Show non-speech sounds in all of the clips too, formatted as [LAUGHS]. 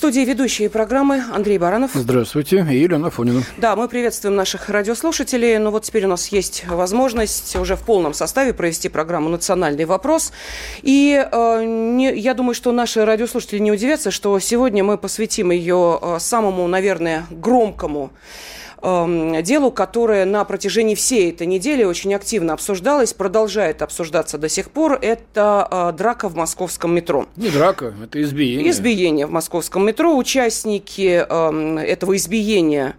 студии ведущие программы Андрей Баранов. Здравствуйте. И Елена Фонина. Да, мы приветствуем наших радиослушателей. Но ну вот теперь у нас есть возможность уже в полном составе провести программу «Национальный вопрос». И э, не, я думаю, что наши радиослушатели не удивятся, что сегодня мы посвятим ее э, самому, наверное, громкому э, делу, которое на протяжении всей этой недели очень активно обсуждалось, продолжает обсуждаться до сих пор. Это э, драка в московском метро. Не драка, это избиение. Избиение в московском метро. Участники э, этого избиения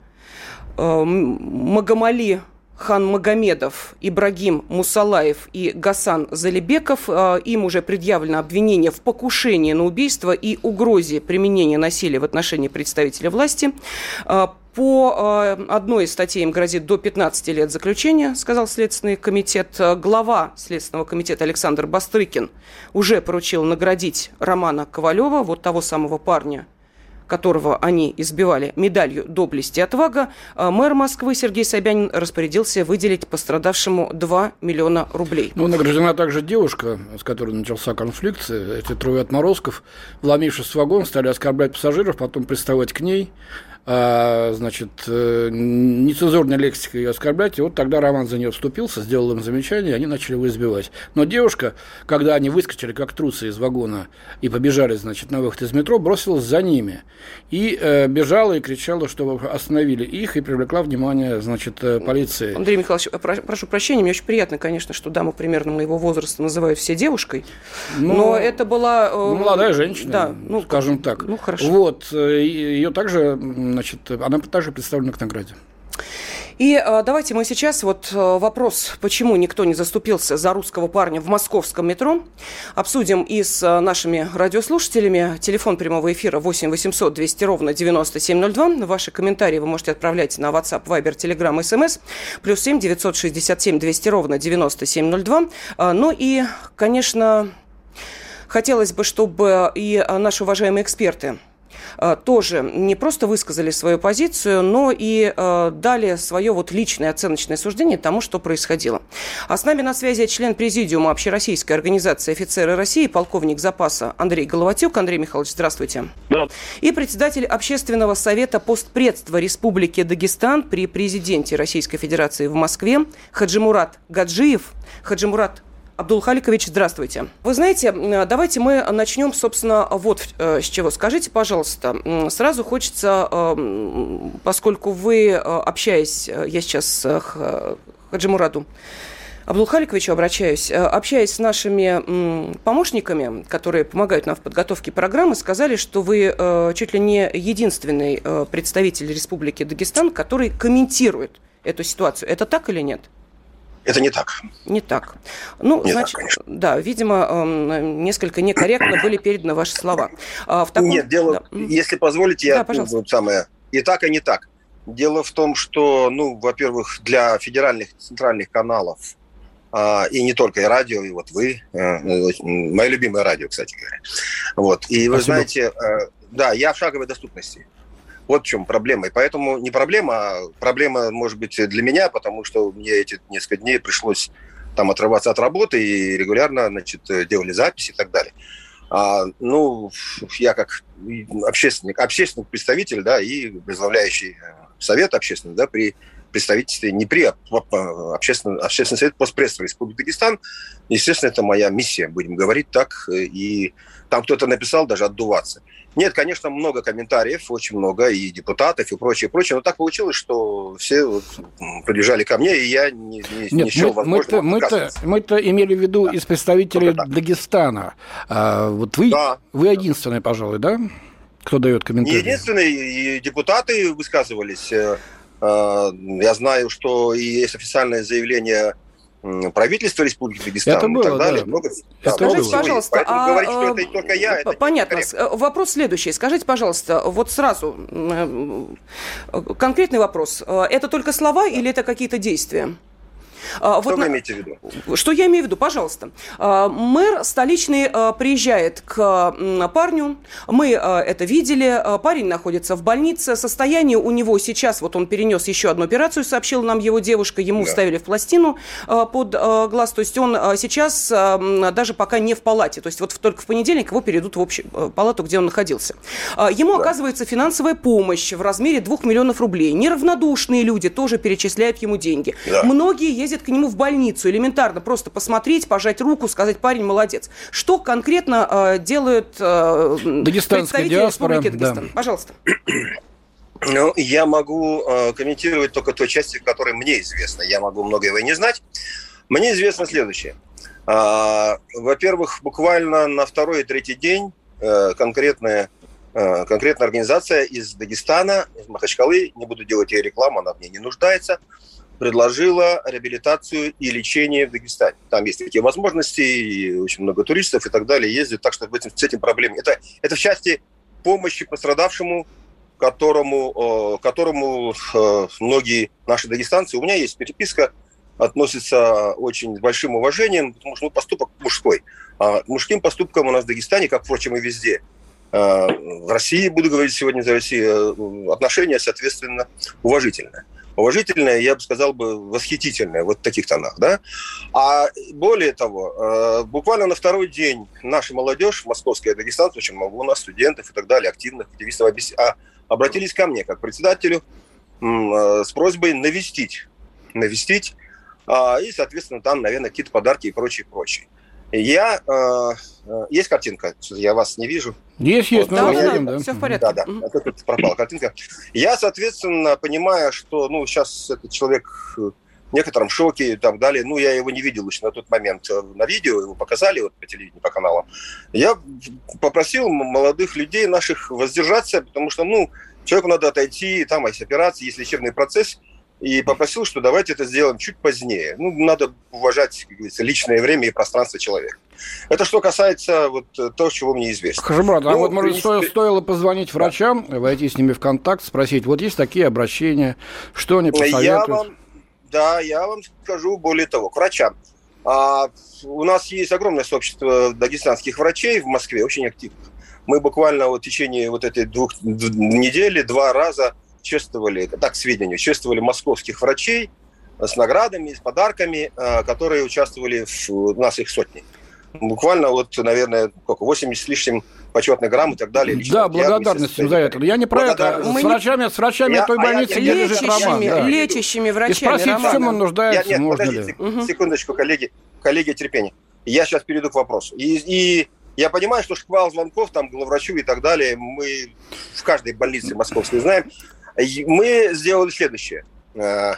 э, Магомали Хан Магомедов, Ибрагим Мусалаев и Гасан Залибеков. Э, им уже предъявлено обвинение в покушении на убийство и угрозе применения насилия в отношении представителя власти. Э, по э, одной из статей им грозит до 15 лет заключения, сказал Следственный комитет. Глава Следственного комитета Александр Бастрыкин уже поручил наградить Романа Ковалева, вот того самого парня, которого они избивали медалью доблести и отвага, а мэр Москвы Сергей Собянин распорядился выделить пострадавшему 2 миллиона рублей. Ну, награждена также девушка, с которой начался конфликт. Эти трое отморозков, вломившись в вагон, стали оскорблять пассажиров, потом приставать к ней а, значит, э, нецензурной лексикой ее оскорблять. И вот тогда Роман за нее вступился, сделал им замечание, и они начали его избивать. Но девушка, когда они выскочили как трусы из вагона и побежали, значит, на выход из метро, бросилась за ними. И э, бежала и кричала, чтобы остановили их, и привлекла внимание, значит, э, полиции. Андрей Михайлович, про- прошу прощения, мне очень приятно, конечно, что даму примерно моего возраста называют все девушкой, ну, но это была... Э, ну, молодая женщина, да, ну, скажем так. Ну, хорошо. Вот, э, ее также значит, она также представлена к награде. И э, давайте мы сейчас вот э, вопрос, почему никто не заступился за русского парня в московском метро, обсудим и с э, нашими радиослушателями. Телефон прямого эфира 8 800 200 ровно 9702. Ваши комментарии вы можете отправлять на WhatsApp, Viber, Telegram, SMS. Плюс 7 967 200 ровно 9702. Э, ну и, конечно, хотелось бы, чтобы и э, наши уважаемые эксперты тоже не просто высказали свою позицию, но и э, дали свое вот личное оценочное суждение тому, что происходило. А с нами на связи член президиума Общероссийской организации офицеры России, полковник запаса Андрей Головатюк. Андрей Михайлович, здравствуйте. Да. И председатель Общественного совета постпредства Республики Дагестан при президенте Российской Федерации в Москве Хаджимурат Гаджиев. Хаджимурат Абдулхаликович, здравствуйте. Вы знаете, давайте мы начнем, собственно, вот э, с чего. Скажите, пожалуйста, сразу хочется, э, поскольку вы, э, общаясь, я сейчас к Хаджимураду, Абдулхаликовичу обращаюсь. Общаясь с нашими помощниками, которые помогают нам в подготовке программы, сказали, что вы чуть ли не единственный представитель Республики Дагестан, который комментирует эту ситуацию. Это так или нет? Это не так. Не так. Ну, не значит, так, да, видимо, эм, несколько некорректно были переданы ваши слова. А в таком... Нет, дело, да. если позволите, я да, пожалуйста. Самое и так, и не так. Дело в том, что, ну, во-первых, для федеральных центральных каналов а, и не только и радио, и вот вы, а, мое любимое радио, кстати говоря. Вот. И Спасибо. вы знаете, а, да, я в шаговой доступности. Вот в чем проблема. И поэтому не проблема, а проблема, может быть, для меня, потому что мне эти несколько дней пришлось там отрываться от работы и регулярно, значит, делали записи и так далее. А, ну, я как общественник, общественный представитель, да, и возглавляющий э, совет общественный, да, при представительстве, не при а общественном, общественный совет постпредства Республики Дагестан. Естественно, это моя миссия, будем говорить так, и там кто-то написал даже отдуваться. Нет, конечно, много комментариев, очень много, и депутатов, и прочее, прочее, но так получилось, что все вот прибежали ко мне, и я не, не, Нет, не счел мы, мы-то, мы-то, имели в виду да. из представителей Дагестана. А, вот вы, да. вы единственный, пожалуй, да? Кто дает комментарии? Не единственный, и депутаты высказывались. Э, э, я знаю, что и есть официальное заявление правительства Республики Дагестан это было, и так далее. Да. Много, это Скажите, было. пожалуйста, Поэтому а, говорить, что это только я, это Понятно. Вопрос следующий. Скажите, пожалуйста, вот сразу конкретный вопрос. Это только слова или это какие-то действия? А, что вот вы имеете в виду? Что я имею в виду? Пожалуйста. А, мэр столичный а, приезжает к парню. Мы это видели. Парень находится в больнице. Состояние у него сейчас, вот он перенес еще одну операцию, сообщила нам его девушка. Ему да. вставили в пластину под глаз. То есть он сейчас даже пока не в палате. То есть вот только в понедельник его перейдут в общую палату, где он находился. Ему да. оказывается финансовая помощь в размере 2 миллионов рублей. Неравнодушные люди тоже перечисляют ему деньги. Да. Многие ездят к нему в больницу, элементарно просто посмотреть, пожать руку, сказать, парень молодец. Что конкретно э, делают э, представители диаспора, Республики Дагестан? Да. Пожалуйста. [CLEARS THROAT] Ну, я могу э, комментировать только той части, которая мне известна. Я могу многое и не знать. Мне известно следующее. Э, во-первых, буквально на второй и третий день э, конкретная, э, конкретная организация из Дагестана, из Махачкалы, не буду делать ей рекламу, она в ней не нуждается, предложила реабилитацию и лечение в Дагестане. Там есть такие возможности, и очень много туристов и так далее ездят, так что в этом, с этим проблем. Это, это в части помощи пострадавшему, которому, которому э, многие наши дагестанцы, у меня есть переписка, относятся очень с большим уважением, потому что ну, поступок мужской. А мужским поступкам у нас в Дагестане, как, впрочем, и везде, э, в России, буду говорить сегодня за Россию, э, отношения, соответственно, уважительные уважительное, я бы сказал бы, восхитительное, вот в таких тонах, да. А более того, э, буквально на второй день наша молодежь, московская дагестанцы, очень много у нас студентов и так далее, активных активистов, а, обратились ко мне как председателю э, с просьбой навестить, навестить, а, и, соответственно, там, наверное, какие-то подарки и прочее, прочее. Я... Э, э, есть картинка? Я вас не вижу. Есть, есть, вот, мы да, видим, да. Все в порядке. Да, да. Mm-hmm. Это, это пропала картинка. Я, соответственно, понимая, что, ну, сейчас этот человек в некотором шоке и так далее. Ну, я его не видел еще на тот момент э, на видео, его показали вот по телевидению, по каналам. Я попросил молодых людей наших воздержаться, потому что, ну, человеку надо отойти, там есть операция, есть лечебный процесс – и попросил, что давайте это сделаем чуть позднее. Ну, надо уважать, как говорится, личное время и пространство человека. Это что касается вот того, чего мне известно. Скажи, брат, а ну, а вот, может, принципе... стоило позвонить врачам, войти с ними в контакт, спросить, вот есть такие обращения, что они посоветуют? Я вам, да, я вам скажу более того, к врачам. А, у нас есть огромное сообщество дагестанских врачей в Москве, очень активных. Мы буквально вот в течение вот этой двух недели два раза чествовали, так, сведению, чествовали московских врачей с наградами, с подарками, э, которые участвовали в у нас их сотни. Буквально вот, наверное, сколько, 80 с лишним почетных грамм и так далее. Да, благодарность за это. Я не про это. С врачами, с врачами я, той а больницы, я, лечащими, лежит Роман. Да. Лечащими врачами. И спросить, Роман. в чем он нуждается, я, нет, можно подождите, ли. Секундочку, коллеги, коллеги, терпение. Я сейчас перейду к вопросу. И, и я понимаю, что шквал звонков, там, главврачу и так далее, мы в каждой больнице московской знаем. Мы сделали следующее. Э,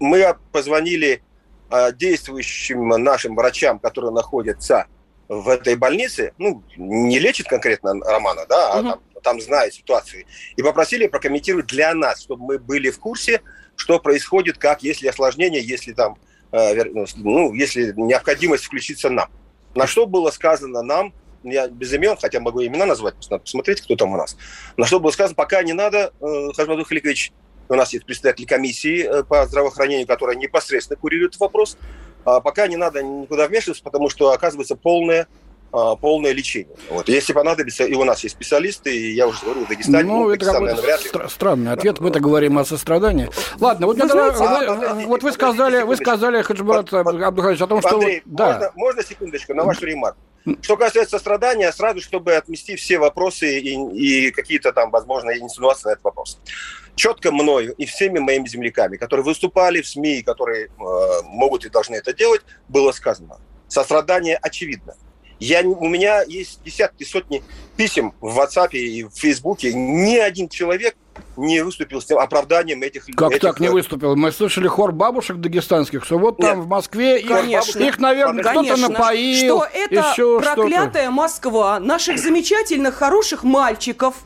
мы позвонили э, действующим нашим врачам, которые находятся в этой больнице, ну, не лечит конкретно Романа, да, а угу. там, там знает ситуацию, и попросили прокомментировать для нас, чтобы мы были в курсе, что происходит, как, если осложнение, если там, э, ну, если необходимость включиться нам. На что было сказано нам, я без имен, хотя могу имена назвать, надо посмотреть, кто там у нас. На что было сказано, пока не надо, э, Хажмаду Халикович, у нас есть представитель комиссии э, по здравоохранению, которая непосредственно курирует вопрос, а пока не надо никуда вмешиваться, потому что оказывается полное а, полное лечение. Вот. Если понадобится, и у нас есть специалисты, и я уже говорю, в Дагестане, ну, ну это Дагестан, наверное, вряд ли. Странный ответ, мы-то говорим о сострадании. Ладно, вот, вы, знаете, а, вы, вот вы сказали, вы сказали, Хаджмурат Абдухович, о том, что... Андрей, да. можно, можно секундочку на вашу ремарку? Что касается сострадания, сразу, чтобы отмести все вопросы и, и какие-то там, возможно, инсинуации на этот вопрос. Четко мною и всеми моими земляками, которые выступали в СМИ, которые э, могут и должны это делать, было сказано. Сострадание очевидно. Я, у меня есть десятки, сотни писем в WhatsApp и в Фейсбуке. Ни один человек не выступил с тем оправданием этих Как этих... так не выступил? Мы слышали хор бабушек дагестанских, что вот там Нет. в Москве Конечно. их, наверное, кто-то напоил. Что это еще проклятая что-то. Москва наших замечательных, хороших мальчиков,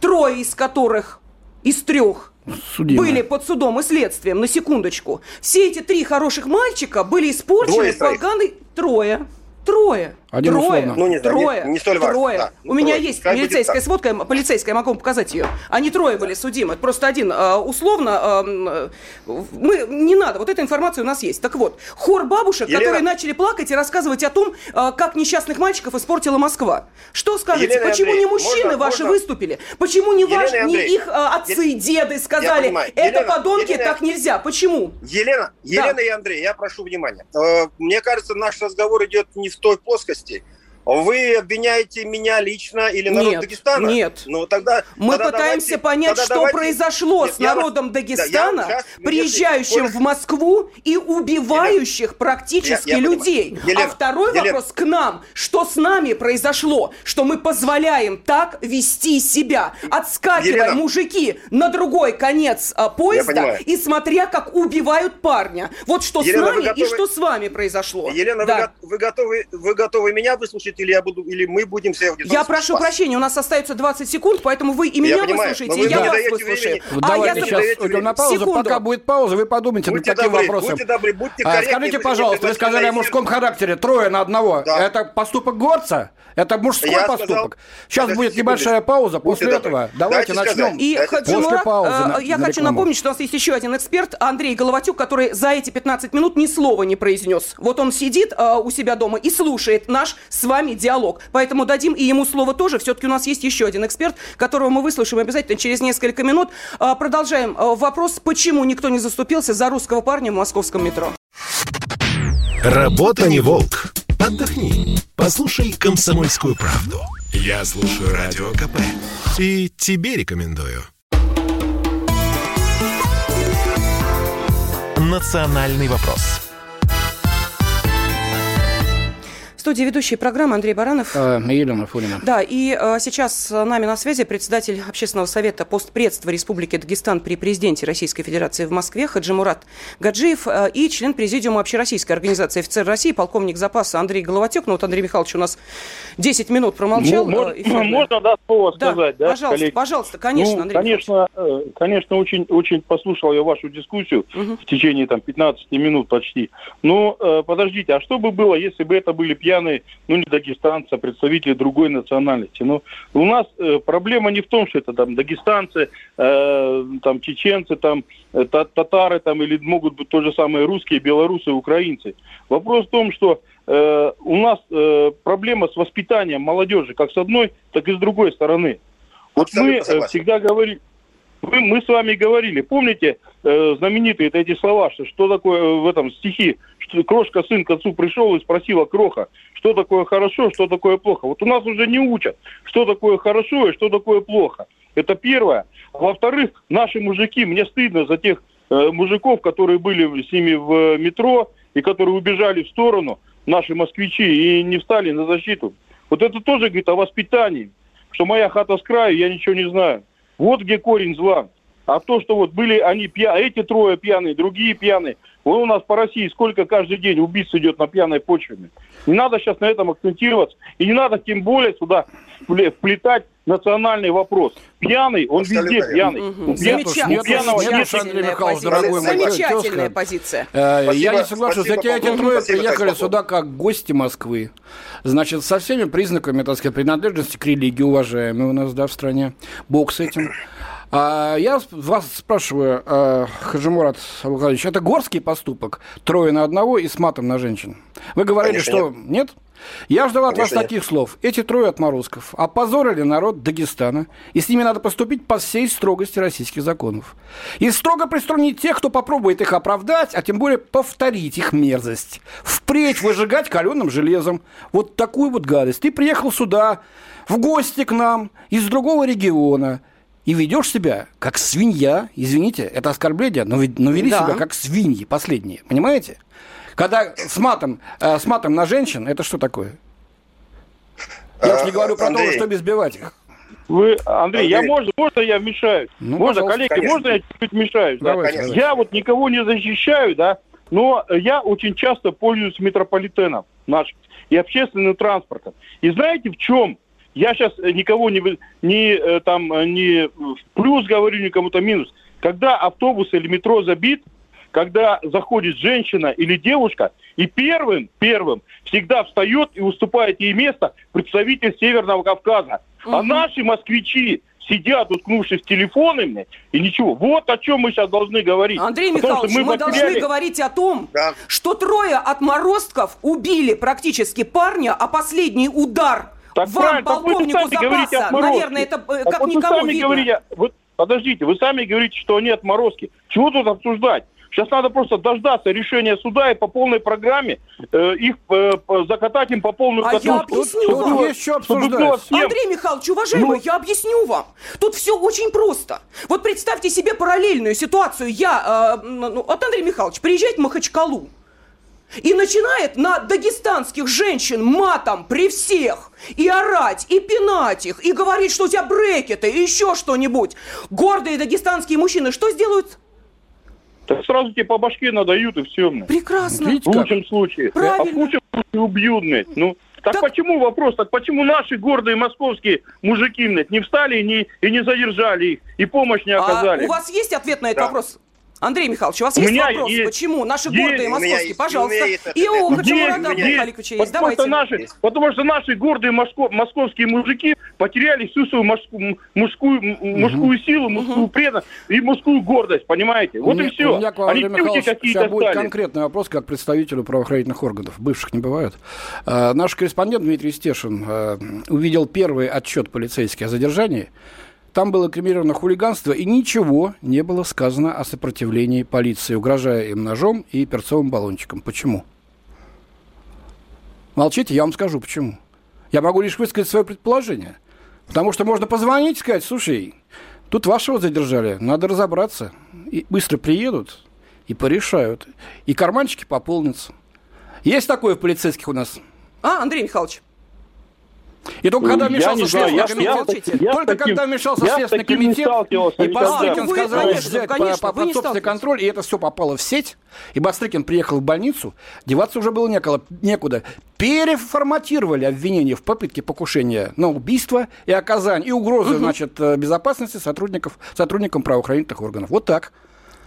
трое из которых из трех Судимые. были под судом и следствием, на секундочку. Все эти три хороших мальчика были испорчены поганой... Трое. Трое. Один трое. Условно. Ну, не, трое. Не, не столь важно. Трое. Да, ну, У трое. меня есть как милицейская сводка, полицейская, я могу вам показать ее. Они трое были судимы. Просто один. А, условно, а, мы, не надо. Вот эта информация у нас есть. Так вот, хор бабушек, Елена... которые начали плакать и рассказывать о том, а, как несчастных мальчиков испортила Москва. Что скажете? Елена Почему Андрей, не мужчины можно, ваши можно... выступили? Почему не, ваш, не их отцы и деды сказали, это Елена, подонки, Елена... так нельзя? Почему? Елена, Елена да. и Андрей, я прошу внимания. Э, мне кажется, наш разговор идет не в той плоскости, области вы обвиняете меня лично или народ нет, Дагестана? Нет. Ну тогда мы тогда пытаемся давайте, понять, тогда что давайте... произошло нет, с народом вас... Дагестана, да, приезжающим если... в Москву и убивающих Елена, практически я, я людей. Елена, а второй Елена. вопрос к нам: что с нами произошло, что мы позволяем так вести себя, отскакивая Елена. мужики на другой конец а, поезда и смотря как убивают парня. Вот что Елена, с нами готовы... и что с вами произошло. Елена, да. вы готовы, вы готовы меня выслушать? Будет, или я буду, или мы будем все аудиторию. Я прошу спас. прощения, у нас остается 20 секунд, поэтому вы и меня я выслушаете, и я вас выслушаю. А Давайте я сейчас уйдем на паузу. Секунду. Пока будет пауза, вы подумайте будьте над таким добры, вопросом. Будьте добры, будьте а, Скажите, пожалуйста, вы сказали о мужском характере, трое на одного. Да. Это поступок горца? Это мужской я поступок. Сказал, Сейчас будет небольшая пауза. После Будьте этого добры. давайте Дайте начнем. И хочу, после паузы. Э, я хочу напомнить, что у нас есть еще один эксперт, Андрей Головатюк, который за эти 15 минут ни слова не произнес. Вот он сидит э, у себя дома и слушает наш с вами диалог. Поэтому дадим и ему слово тоже. Все-таки у нас есть еще один эксперт, которого мы выслушаем обязательно через несколько минут. Э, продолжаем. Э, вопрос, почему никто не заступился за русского парня в московском метро? Работа не волк. Отдохни. Послушай «Комсомольскую правду». Я слушаю Радио КП. И тебе рекомендую. «Национальный вопрос» студии ведущий программы Андрей Баранов. А, Елена Фулина. Да, и а, сейчас с нами на связи председатель Общественного совета постпредства Республики Дагестан при президенте Российской Федерации в Москве Хаджимурат Гаджиев а, и член президиума Общероссийской организации офицер России, полковник запаса Андрей Головатек. Ну вот Андрей Михайлович у нас 10 минут промолчал. Ну, можно, можно, да, слово да, сказать, да, пожалуйста, коллеги? пожалуйста, конечно, ну, Андрей конечно, э, конечно, очень, очень послушал я вашу дискуссию угу. в течение там 15 минут почти. Но э, подождите, а что бы было, если бы это были пьяные пьяные, ну не дагестанцы, а представители другой национальности. Но у нас э, проблема не в том, что это там дагестанцы, э, там чеченцы, там э, татары, там или могут быть то же самое русские, белорусы, украинцы. Вопрос в том, что э, у нас э, проблема с воспитанием молодежи, как с одной, так и с другой стороны. Вот мы э, всегда говорим, мы, мы с вами говорили, помните э, знаменитые эти слова, что, что такое э, в этом стихи, что крошка сын к отцу пришел и спросила кроха, что такое хорошо, что такое плохо. Вот у нас уже не учат, что такое хорошо и что такое плохо. Это первое. Во-вторых, наши мужики, мне стыдно за тех э, мужиков, которые были с ними в метро и которые убежали в сторону, наши москвичи, и не встали на защиту. Вот это тоже говорит о воспитании, что моя хата с краю, я ничего не знаю. Вот где корень зла. А то, что вот были они пьяные, эти трое пьяные, другие пьяные. Вот у нас по России сколько каждый день убийц идет на пьяной почве. Не надо сейчас на этом акцентироваться. И не надо тем более сюда вплетать национальный вопрос. Пьяный, он Абсолютно везде пьяный. Угу. Замечательная, пьяного Замечательная, позиция. Дорогой Замечательная позиция. Э, я не соглашусь. Эти, эти трое приехали сюда как гости Москвы. Значит, со всеми признаками, так сказать, принадлежности к религии, уважаемые у нас, да, в стране. Бог с этим. А я вас спрашиваю, э, Хаджимурат Абухадович, это горский поступок, трое на одного и с матом на женщин? Вы говорили, Конечно, что нет? нет? Я ждал от Конечно, вас таких нет. слов. Эти трое отморозков опозорили народ Дагестана, и с ними надо поступить по всей строгости российских законов. И строго приструнить тех, кто попробует их оправдать, а тем более повторить их мерзость. Впредь выжигать каленым железом. Вот такую вот гадость. Ты приехал сюда, в гости к нам, из другого региона – и ведешь себя как свинья, извините, это оскорбление, но, но вели да. себя как свиньи последние, понимаете? Когда с матом, э, с матом на женщин, это что такое? Я уж не говорю про Андрей. то, что избивать их. Вы, Андрей, Андрей, я можно, можно я вмешаюсь? Ну, можно, коллеги, конечно. можно я чуть-чуть вмешаюсь? Давайте, да? Я вот никого не защищаю, да, но я очень часто пользуюсь метрополитеном нашим и общественным транспортом. И знаете, в чем я сейчас э, никого не, не, э, там, э, не в плюс говорю, никому-то минус. Когда автобус или метро забит, когда заходит женщина или девушка, и первым, первым всегда встает и уступает ей место представитель Северного Кавказа. Угу. А наши москвичи сидят, уткнувшись телефонами, и ничего. Вот о чем мы сейчас должны говорить. Андрей Потому Михайлович, мы, мы потеряли... должны говорить о том, да. что трое отморозков убили практически парня, а последний удар так вам, полковнику запаса, наверное, это э, как вот никому сами видно. Говорите, вот, подождите, вы сами говорите, что они отморозки. Чего тут обсуждать? Сейчас надо просто дождаться решения суда и по полной программе э, их э, закатать им по полную а катушку. я объясню тут, вам. Что обсуждать. Андрей Михайлович, уважаемый, ну... я объясню вам. Тут все очень просто. Вот представьте себе параллельную ситуацию. Я, э, ну, вот Андрей Михайлович приезжает в Махачкалу и начинает на дагестанских женщин матом при всех и орать, и пинать их, и говорить, что у тебя брекеты, и еще что-нибудь. Гордые дагестанские мужчины что сделают? Так сразу тебе по башке надают, и все. Прекрасно. Видите, в лучшем случае. Правильно. А в худшем случае убьют, блядь. Ну, так, так почему вопрос? Так почему наши гордые московские мужики, блядь, не встали и не, и не задержали их, и помощь не а оказали? А у вас есть ответ на этот да. вопрос? Андрей Михайлович, у вас у есть вопрос? Есть. Почему? Наши есть. гордые московские, есть. пожалуйста. И у Хачамурада Абдулхаликовича есть. Давайте. Потому наши, потому что наши гордые моско, московские мужики потеряли всю свою мужскую, мужскую, угу. мужскую силу, мужскую угу. преданность и мужскую гордость, понимаете? Вот меня, и все. У меня к вам, Они Андрей сейчас будет конкретный вопрос, как представителю правоохранительных органов. Бывших не бывает. А, наш корреспондент Дмитрий Стешин а, увидел первый отчет полицейский о задержании. Там было криминировано хулиганство, и ничего не было сказано о сопротивлении полиции, угрожая им ножом и перцовым баллончиком. Почему? Молчите, я вам скажу, почему. Я могу лишь высказать свое предположение. Потому что можно позвонить и сказать, слушай, тут вашего задержали, надо разобраться. И быстро приедут и порешают. И карманчики пополнятся. Есть такое в полицейских у нас? А, Андрей Михайлович. И только когда вмешался Следственный комитет, только когда вмешался Следственный комитет, и Бастрыкин сказал взять конечно, под собственный контроль, и это все попало в сеть, и Бастрыкин приехал в больницу, деваться уже было некуда. некуда. Переформатировали обвинения в попытке покушения на убийство и оказание, и угрозы, угу. значит, э, безопасности сотрудников, сотрудникам правоохранительных органов. Вот так.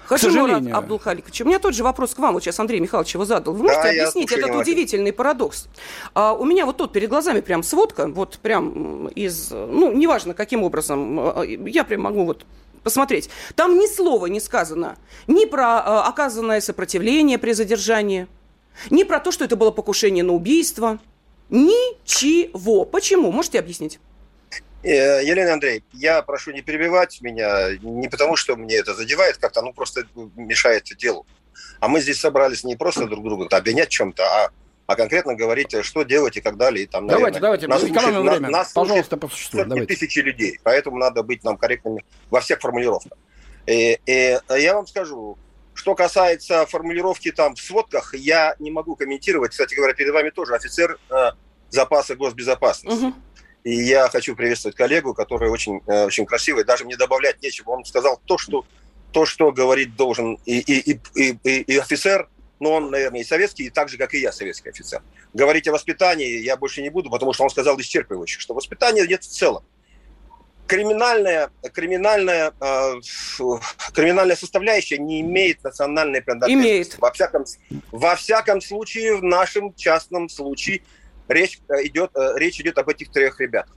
Хашимурат Абдулхаликович, у меня тот же вопрос к вам, вот сейчас Андрей Михайлович его задал. Вы можете да, объяснить этот удивительный парадокс? А, у меня вот тут перед глазами прям сводка, вот прям из, ну, неважно каким образом, а, я прям могу вот посмотреть. Там ни слова не сказано ни про а, оказанное сопротивление при задержании, ни про то, что это было покушение на убийство. Ничего. Почему? Можете объяснить? Э, Елена Андрей, я прошу не перебивать меня, не потому что мне это задевает как-то, ну просто мешает делу. А мы здесь собрались не просто друг друга обвинять чем-то, а, а конкретно говорить, что делать и как далее. И там, давайте, наверное, давайте, нас слушает, время. Нас, Пожалуйста, по существу. Давайте. тысячи людей, поэтому надо быть нам корректными во всех формулировках. И, и я вам скажу, что касается формулировки там в сводках, я не могу комментировать. Кстати говоря, перед вами тоже офицер э, запаса госбезопасности. Угу. И я хочу приветствовать коллегу, который очень, э, очень красивый. Даже мне добавлять нечего. Он сказал то, что, то, что говорить должен и, и, и, и, и офицер, но он, наверное, и советский, и так же, как и я, советский офицер. Говорить о воспитании я больше не буду, потому что он сказал исчерпывающе, что воспитание нет в целом. Криминальная, криминальная, э, криминальная составляющая не имеет национальной принадлежности. Имеет. Во всяком, во всяком случае, в нашем частном случае – речь э, идет, э, речь идет об этих трех ребятах.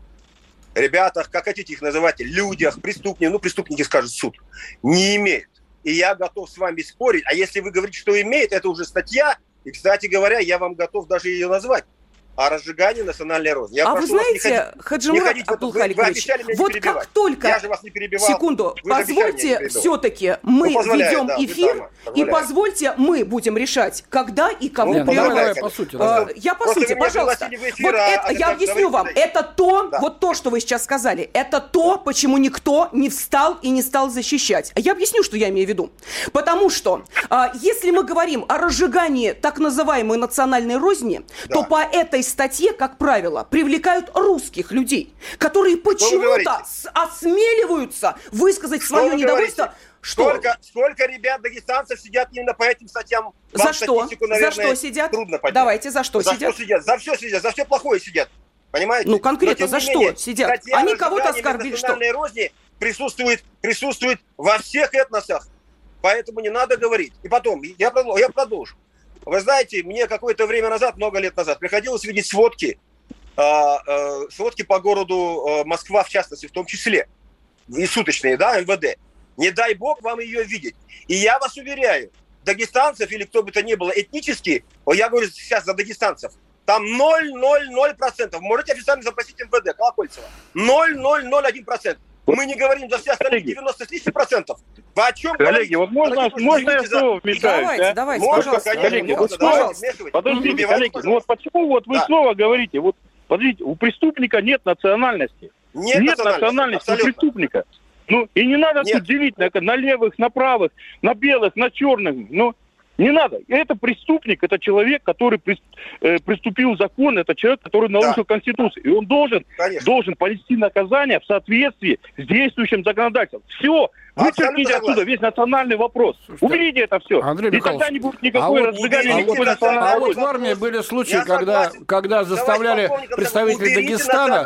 Ребятах, как хотите их называть, людях, преступниках, ну, преступники скажут суд, не имеет. И я готов с вами спорить. А если вы говорите, что имеет, это уже статья. И, кстати говоря, я вам готов даже ее назвать о разжигании национальной розни. Я а вы знаете, Хаджимурат Абдулхаликович, вот как только... Я же вас не перебивал. Секунду, вы позвольте все-таки мы ну, ведем да, эфир, и позвольте мы будем решать, когда и кого ну, прерывать. По сути, да. Я по Просто сути, пожалуйста. Вот а, это, я объясню вам. Это то, да. вот то, что вы сейчас сказали, это то, почему никто не встал и не стал защищать. Я объясню, что я имею в виду. Потому что, а, если мы говорим о разжигании так называемой национальной розни, да. то по этой статье, как правило, привлекают русских людей, которые почему-то осмеливаются высказать что свое недовольство. Говорите? Что? Сколько, сколько ребят дагестанцев сидят именно по этим статьям? Вам за что? Наверное, за что сидят? Трудно понять. Давайте, за что за сидят? Что сидят? За все сидят, за все плохое сидят. Понимаете? Ну, конкретно, за что сидят? Они кого-то оскорбили, что? розни присутствует, присутствует во всех этносах Поэтому не надо говорить. И потом, я, я продолжу. Вы знаете, мне какое-то время назад, много лет назад, приходилось видеть сводки, э, э, сводки по городу э, Москва, в частности, в том числе, и суточные, да, МВД. Не дай бог вам ее видеть. И я вас уверяю, дагестанцев или кто бы то ни было этнически, я говорю сейчас за дагестанцев, там 0,00%. Можете официально запросить МВД, Колокольцева. 0,001%. Мы не говорим за все остальные 90 с лишним процентов. Вы о чем Коллеги, вот можно, можно я слово вмешаюсь? Давайте, а? давайте, можно, пожалуйста. Коллеги, вот снова, подождите, коллеги, ну вот почему вот вы да. снова говорите, вот, подождите, у преступника нет национальности. Нет, нет национальности, национальности у преступника. Ну, и не надо Нет. тут делить на, на левых, на правых, на белых, на черных. Ну, не надо. Это преступник, это человек, который приступил э, приступил закон, это человек, который нарушил да. Конституцию. И он должен, должен понести наказание в соответствии с действующим законодательством. Все. Вычеркните отсюда весь национальный вопрос. Слушайте, Уберите это все. Андрей и тогда не будет никакой а разжигания вот, никакой национальной А вот в армии были случаи, когда, когда заставляли представителей Дагестана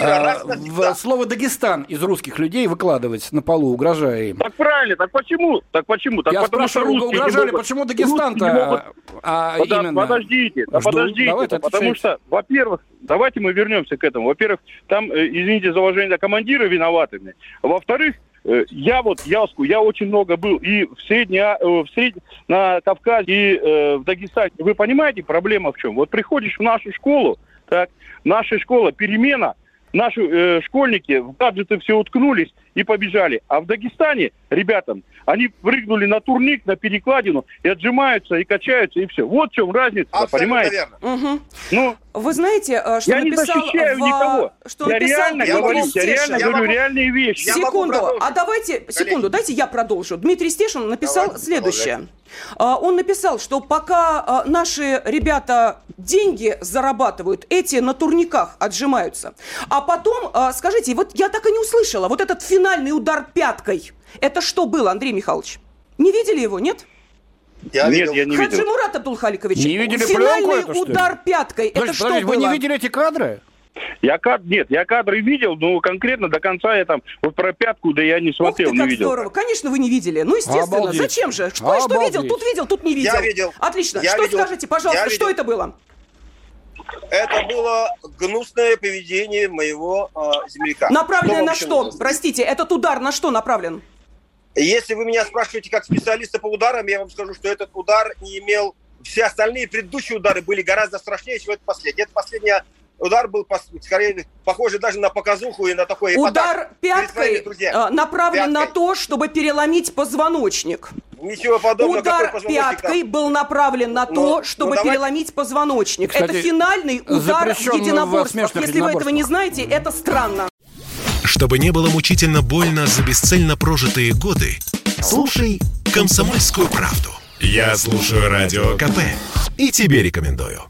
а, в слово «Дагестан» из русских людей выкладывать на полу, угрожая им. Так правильно, так почему? Так почему? Так Я потому что угрожали, почему Дагестан-то а, именно? Подождите, да подождите, потому что, во-первых, давайте мы вернемся к этому. Во-первых, там, э, извините за уважение, командиры виноватыми. Во-вторых, э, я вот Ялску, я очень много был и в Средней, э, в Сред... на Кавказе, и э, в Дагестане. Вы понимаете, проблема в чем? Вот приходишь в нашу школу, так, наша школа, перемена – наши э, школьники в гаджеты все уткнулись и побежали. А в Дагестане, ребятам, они прыгнули на турник, на перекладину и отжимаются, и качаются, и все. Вот в чем разница, Абсолютно понимаете? Верно. Угу. Ну, Вы знаете, э, что я написал... не защищаю в... никого. Что я реально Дмитрий говорю, я реально я говорю могу... реальные вещи. Секунду, а давайте, секунду, дайте я продолжу. Дмитрий Стешин написал давайте, следующее. Продолжайте. А, он написал, что пока наши ребята деньги зарабатывают, эти на турниках отжимаются. А потом, скажите, вот я так и не услышала, вот этот финальный удар пяткой, это что было, Андрей Михайлович? Не видели его, нет? Я Нет, видел. я не Хаджи видел. Мурат Абдулхаликович, не видели финальный пленку это, удар пяткой, подожди, это что было? Вы не видели эти кадры? Я кад... Нет, я кадры видел, но конкретно до конца я там вот про пятку, да я не смотрел, Ух ты, как не видел. здорово. Конечно, вы не видели. Ну, естественно. Обалдеть. Зачем же? Что, что видел? Тут видел, тут не видел. Я видел. Отлично. Я что видел. скажите, пожалуйста, Я что видел. это было? Это было гнусное поведение моего э, земляка. Направленное на что? нужно? Простите, этот удар на что направлен? Если вы меня спрашиваете как специалиста по ударам, я вам скажу, что этот удар не имел... Все остальные предыдущие удары были гораздо страшнее, чем этот последний. Этот последний удар был скорее похожий даже на показуху и на такой Удар пяткой э, направлен Пяткой. на то, чтобы переломить позвоночник. Ничего подобного. Удар пяткой там. был направлен на Ну, то, ну, чтобы давай- переломить позвоночник. Кстати, это финальный удар в в единоборствах. смешанных Если вы этого не знаете, это странно. Чтобы не было мучительно больно за бесцельно прожитые годы, слушай «Комсомольскую правду». Я слушаю Радио КП и тебе рекомендую.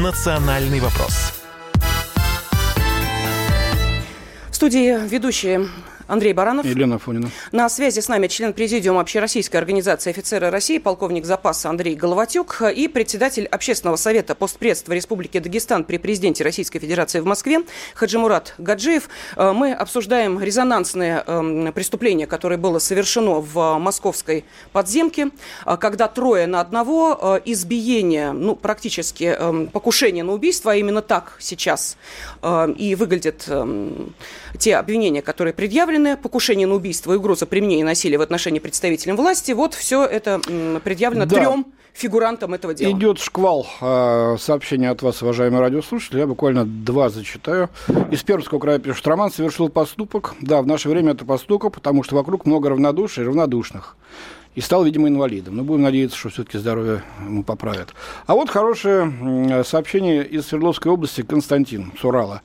«Национальный вопрос». В студии ведущие Андрей Баранов. Елена Фонина. На связи с нами член президиума Общероссийской организации офицеры России, полковник запаса Андрей Головатюк и председатель Общественного совета постпредства Республики Дагестан при президенте Российской Федерации в Москве Хаджимурат Гаджиев. Э, Мы обсуждаем резонансное э, преступление, которое было совершено в московской подземке, э, когда трое на одного, э, избиение, ну, практически э, покушение на убийство, а именно так сейчас и выглядят э, те обвинения, которые предъявлены, покушение на убийство и угроза применения насилия в отношении представителей власти, вот все это предъявлено Да. трем фигурантам этого дела. Идет шквал э, сообщений от вас, уважаемые радиослушатели. Я буквально два зачитаю. Из Пермского края пишет, Роман совершил поступок. Да, в наше время это поступок, потому что вокруг много равнодушия и равнодушных. И стал, видимо, инвалидом. Но будем надеяться, что все-таки здоровье ему поправят. А вот хорошее сообщение из Свердловской области Константин с Урала.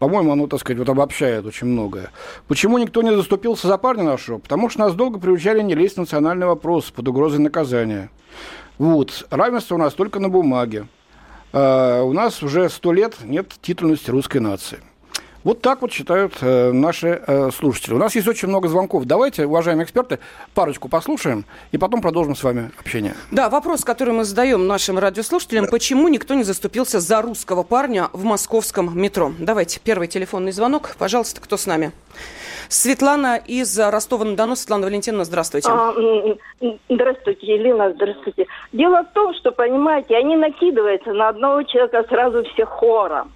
По-моему, оно, так сказать, вот обобщает очень многое. Почему никто не заступился за парня нашего? Потому что нас долго приучали не лезть в национальный вопрос под угрозой наказания. Вот. Равенство у нас только на бумаге. А, у нас уже сто лет нет титульности русской нации. Вот так вот считают э, наши э, слушатели. У нас есть очень много звонков. Давайте, уважаемые эксперты, парочку послушаем и потом продолжим с вами общение. Да, вопрос, который мы задаем нашим радиослушателям. Почему никто не заступился за русского парня в московском метро? Давайте, первый телефонный звонок. Пожалуйста, кто с нами? Светлана из Ростова-на-Дону. Светлана Валентиновна, здравствуйте. А, здравствуйте, Елена, здравствуйте. Дело в том, что, понимаете, они накидываются на одного человека сразу все хором.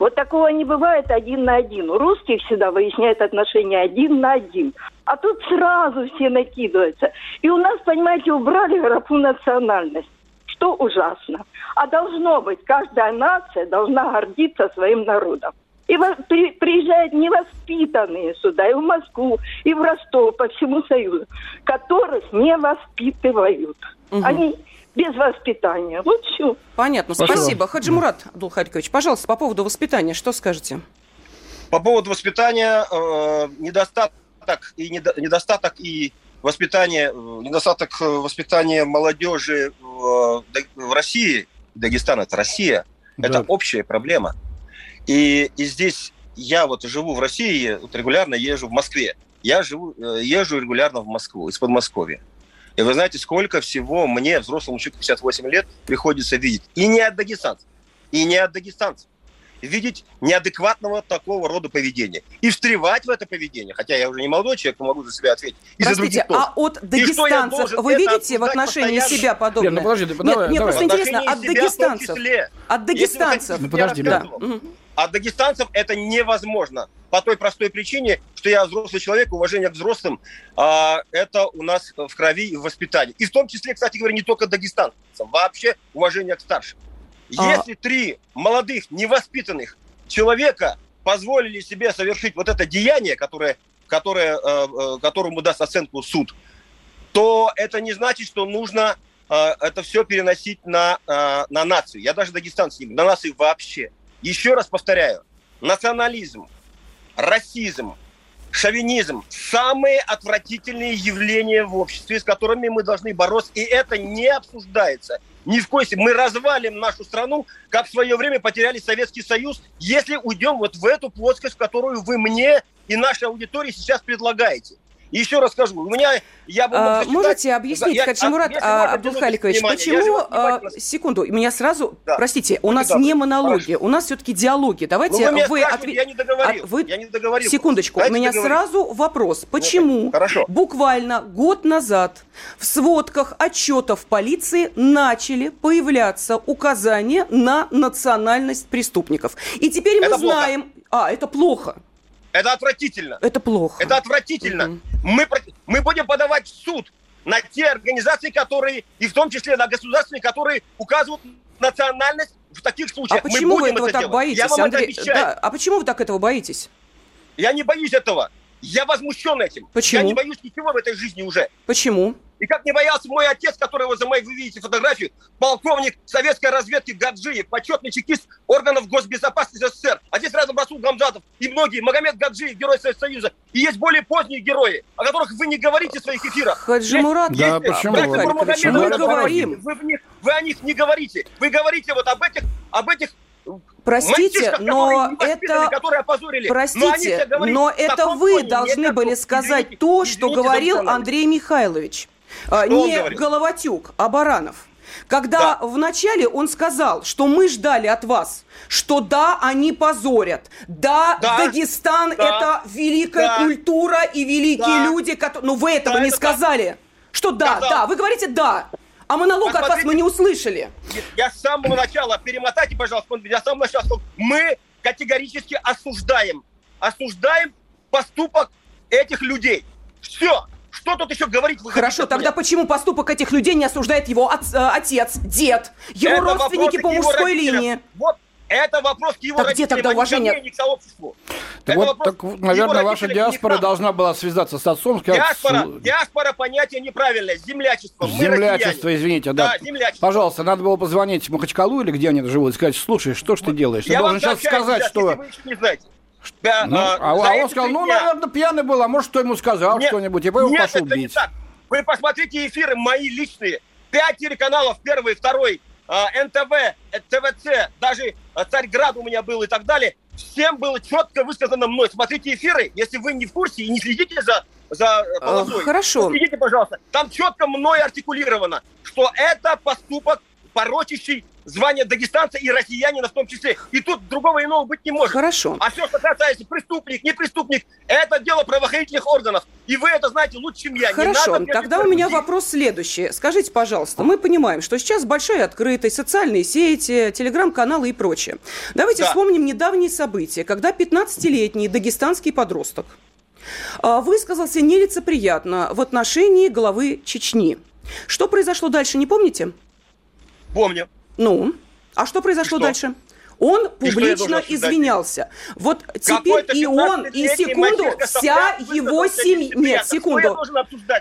Вот такого не бывает один на один. У русских всегда выясняют отношения один на один. А тут сразу все накидываются. И у нас, понимаете, убрали графу национальность. Что ужасно. А должно быть, каждая нация должна гордиться своим народом. И при, приезжают невоспитанные сюда, и в Москву, и в Ростов, по всему Союзу, которых не воспитывают. Угу. Они без воспитания. Вот все. Понятно. Спасибо. Спасибо. Хаджимурат Абдулхарикович, пожалуйста, по поводу воспитания, что скажете? По поводу воспитания э, недостаток и недо, недостаток и воспитания, э, недостаток э, воспитания молодежи в, в России, Дагестан это Россия, да. это общая проблема. И, и здесь я вот живу в России, вот регулярно езжу в Москве. Я живу, э, езжу регулярно в Москву, из Подмосковья. И вы знаете, сколько всего мне, взрослому человеку 58 лет, приходится видеть. И не от дагестанцев. И не от дагестанцев. Видеть неадекватного такого рода поведения. И встревать в это поведение, хотя я уже не молодой человек, но могу за себя ответить. И Простите, а от дагестанцев вы видите в отношении постоянно? себя подобное? Нет, ну подожди, Нет, давай, давай. просто интересно, от дагестанцев. От дагестанцев. Ну подожди, да. А дагестанцев это невозможно. По той простой причине, что я взрослый человек, уважение к взрослым, а, это у нас в крови и в воспитании. И в том числе, кстати говоря, не только дагестанцам, вообще уважение к старшим. А... Если три молодых, невоспитанных человека позволили себе совершить вот это деяние, которое, которое, э, э, которому даст оценку суд, то это не значит, что нужно э, это все переносить на, на нацию. Я даже дагестанцев не на нацию вообще. Еще раз повторяю, национализм, расизм, шовинизм – самые отвратительные явления в обществе, с которыми мы должны бороться, и это не обсуждается. Ни в коем случае. Мы развалим нашу страну, как в свое время потеряли Советский Союз, если уйдем вот в эту плоскость, которую вы мне и нашей аудитории сейчас предлагаете – еще раз скажу, у меня я бы а, Можете объяснить, я, Хаджимурат а, Абдулхаликович, почему... А, секунду, меня сразу... Да. Простите, у нас да, не монологи, у нас все-таки диалоги. Давайте ну, вы... Отв... Я не договорил. От... Вы... Я не договорил. Секундочку, Дайте у меня договорить. сразу вопрос. Почему Хорошо. буквально год назад в сводках отчетов полиции начали появляться указания на национальность преступников? И теперь мы это знаем... Плохо. А, это плохо. Это отвратительно. Это плохо. Это отвратительно. Угу. Мы, мы будем подавать в суд на те организации, которые, и в том числе на государственные, которые указывают национальность в таких случаях. А почему вы этого это так делать. боитесь, Я вам Андрей? Это да. А почему вы так этого боитесь? Я не боюсь этого. Я возмущен этим. Почему? Я не боюсь ничего в этой жизни уже. Почему? И как не боялся мой отец, которого за мой, вы видите фотографию, полковник советской разведки Гаджиев, почетный чекист органов госбезопасности СССР. А здесь рядом Расул Гамзатов и многие. Магомед Гаджиев, герой Советского Союза. И есть более поздние герои, о которых вы не говорите в своих эфирах. Хаджи Мурат, да, есть, почему? Почему мы говорим? Вы, них, вы о них не говорите. Вы говорите вот об этих, об этих Простите, но это... Простите, но, но это вы должны были сказать извините, то, что извините, говорил Андрей Михайлович. А, что не Головатюк, а Баранов. Когда да. вначале он сказал, что мы ждали от вас, что да, они позорят, да, да Дагестан да, это великая да, культура и великие да, люди, которые... Но вы этого да, не это сказали. Да. Что да, да, да, вы говорите да. А монолог от вас мы не услышали. Я с самого начала, перемотайте, пожалуйста, я с самого начала сказал, мы категорически осуждаем, осуждаем поступок этих людей. Все, что тут еще говорить? Хорошо, тогда почему поступок этих людей не осуждает его от, э, отец, дед, его это родственники по мужской линии? Вот это вопрос к его так где тогда уважение? к сообществу. Так вот, так, наверное, ваша диаспора должна была связаться с отцом. Сказать, диаспора, с... диаспора понятие неправильное. Землячество. Землячество, извините, да. да землячество. Пожалуйста, надо было позвонить Махачкалу или где они живут и сказать, слушай, что ж ты делаешь? Ты должен сейчас сказать, что... Не знаете. Да, ну, а, а, а он сказал, ну, я... наверное, пьяный был, а может, кто ему сказал нет, что-нибудь, и поэтому пошел это бить. Не так. Вы посмотрите эфиры мои личные. Пять телеканалов, первый, второй, а, НТВ, ТВЦ, даже Царьград у меня был и так далее. всем было четко высказано мной. Смотрите эфиры, если вы не в курсе и не следите за, за э, полосой. Хорошо. Следите, пожалуйста. Там четко мной артикулировано, что это поступок порочащий звание дагестанца и россиянина в том числе. И тут другого иного быть не может. Хорошо. А все, что касается преступник, не преступник, это дело правоохранительных органов. И вы это знаете лучше, чем я. Хорошо, надо, тогда у меня вопрос следующий. Скажите, пожалуйста, мы понимаем, что сейчас большая открытость, социальные сети, телеграм-каналы и прочее. Давайте да. вспомним недавние события, когда 15-летний дагестанский подросток а, высказался нелицеприятно в отношении главы Чечни. Что произошло дальше, не помните? Помню. Ну, а что произошло и дальше? Он публично извинялся. Вот теперь и он, и секунду, вся его семья... Нет, секунду.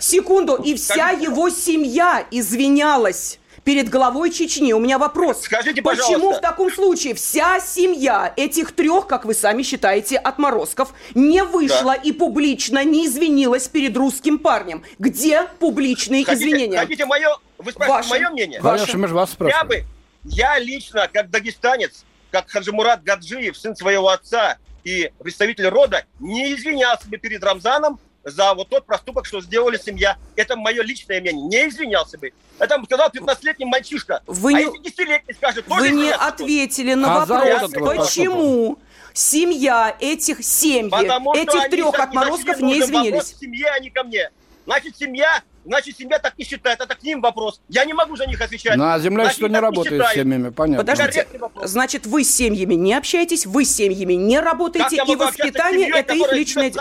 Секунду, и вся его семья извинялась перед главой Чечни. У меня вопрос. Скажите, пожалуйста. Почему в таком случае вся семья этих трех, как вы сами считаете, отморозков, не вышла да. и публично не извинилась перед русским парнем? Где публичные хотите, извинения? Хотите мое... Вы спрашиваете мое мнение? Ваше. мы же вас спрашиваем. Я бы я лично, как дагестанец, как Хаджимурат Гаджиев, сын своего отца и представитель рода, не извинялся бы перед Рамзаном за вот тот проступок, что сделали семья. Это мое личное мнение. Не извинялся бы. Это сказал 15-летний мальчишка. Вы а не... если 10-летний скажет, Вы не ответили на а вопрос, почему семья этих семьи, Потому этих трех отморозков не извинились. Вопрос семье, а не ко мне. Значит, семья Значит, семья так не считает, это к ним вопрос. Я не могу за них отвечать. Ну, а земля что не работает с семьями, понятно. Подождите, значит, вы с семьями не общаетесь, вы с семьями не работаете, и воспитание семьей, – это их личное...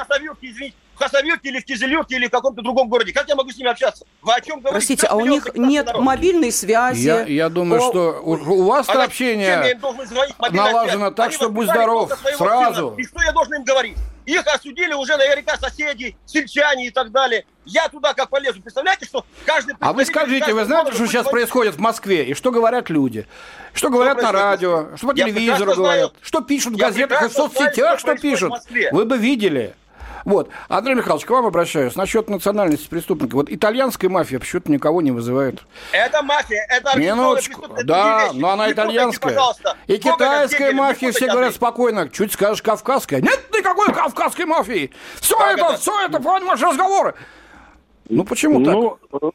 Извините, в Хасавюрте или в Кизилюрте или в каком-то другом городе. Как я могу с ними общаться? Вы о чем говорите? Простите, а у них нет народ? мобильной связи? Я, я думаю, о... что у, у вас а общение налажено так, что будь здоров, сразу. Сына. И что я должен им говорить? Их осудили уже наверняка соседи, сельчане и так далее. Я туда как полезу. Представляете, что каждый... А вы скажите, вы знаете, что сейчас происходит в Москве? И что говорят люди? Что говорят что на радио? Что по телевизору говорят? Что пишут в газетах и в соцсетях, что пишут? Вы бы видели. Вот. Андрей Михайлович, к вам обращаюсь. Насчет национальности преступника. Вот итальянская мафия почему-то никого не вызывает. Это мафия, это Минуточку. Да, но она итальянская. И китайская мафия, все говорят спокойно. Чуть скажешь кавказская. Нет никакой кавказской мафии. Все это, все это, понимаешь, разговоры. Ну почему так? Ну,